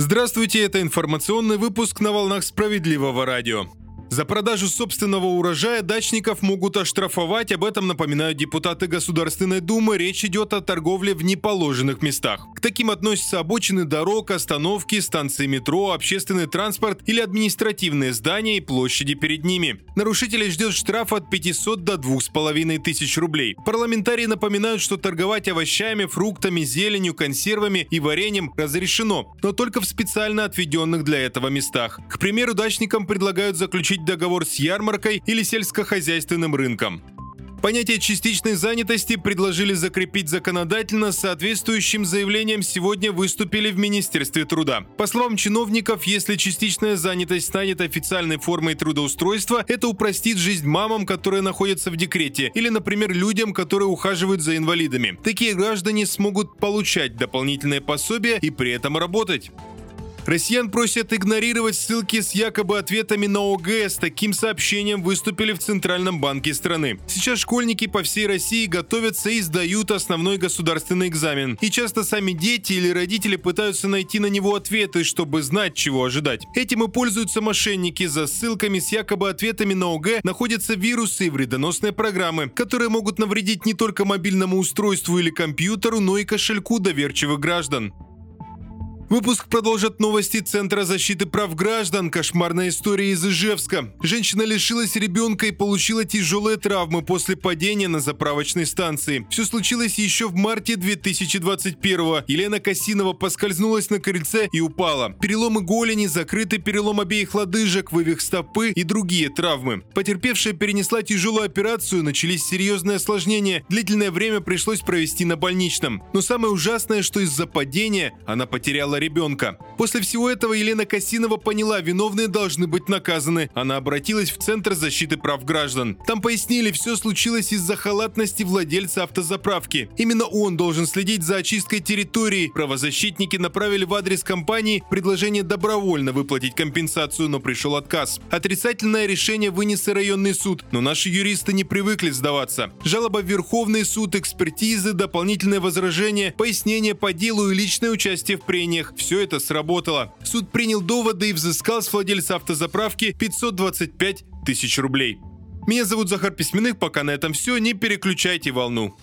Здравствуйте, это информационный выпуск на волнах справедливого радио. За продажу собственного урожая дачников могут оштрафовать, об этом напоминают депутаты Государственной Думы. Речь идет о торговле в неположенных местах. К таким относятся обочины дорог, остановки, станции метро, общественный транспорт или административные здания и площади перед ними. Нарушителей ждет штраф от 500 до 2,5 тысяч рублей. Парламентарии напоминают, что торговать овощами, фруктами, зеленью, консервами и вареньем разрешено, но только в специально отведенных для этого местах. К примеру, дачникам предлагают заключить заключить договор с ярмаркой или сельскохозяйственным рынком. Понятие частичной занятости предложили закрепить законодательно соответствующим заявлением сегодня выступили в Министерстве труда. По словам чиновников, если частичная занятость станет официальной формой трудоустройства, это упростит жизнь мамам, которые находятся в декрете, или, например, людям, которые ухаживают за инвалидами. Такие граждане смогут получать дополнительные пособия и при этом работать. Россиян просят игнорировать ссылки с якобы ответами на ОГЭ. С таким сообщением выступили в Центральном банке страны. Сейчас школьники по всей России готовятся и сдают основной государственный экзамен. И часто сами дети или родители пытаются найти на него ответы, чтобы знать, чего ожидать. Этим и пользуются мошенники. За ссылками с якобы ответами на ОГЭ находятся вирусы и вредоносные программы, которые могут навредить не только мобильному устройству или компьютеру, но и кошельку доверчивых граждан. Выпуск продолжат новости Центра защиты прав граждан. Кошмарная история из Ижевска. Женщина лишилась ребенка и получила тяжелые травмы после падения на заправочной станции. Все случилось еще в марте 2021 -го. Елена Касинова поскользнулась на крыльце и упала. Переломы голени, закрытый перелом обеих лодыжек, вывих стопы и другие травмы. Потерпевшая перенесла тяжелую операцию, начались серьезные осложнения. Длительное время пришлось провести на больничном. Но самое ужасное, что из-за падения она потеряла ребенка. После всего этого Елена Касинова поняла, виновные должны быть наказаны. Она обратилась в Центр защиты прав граждан. Там пояснили, все случилось из-за халатности владельца автозаправки. Именно он должен следить за очисткой территории. Правозащитники направили в адрес компании предложение добровольно выплатить компенсацию, но пришел отказ. Отрицательное решение вынес и районный суд, но наши юристы не привыкли сдаваться. Жалоба в Верховный суд, экспертизы, дополнительные возражения, пояснения по делу и личное участие в прениях все это сработало. Суд принял доводы и взыскал с владельца автозаправки 525 тысяч рублей. Меня зовут Захар Письменных, пока на этом все, не переключайте волну.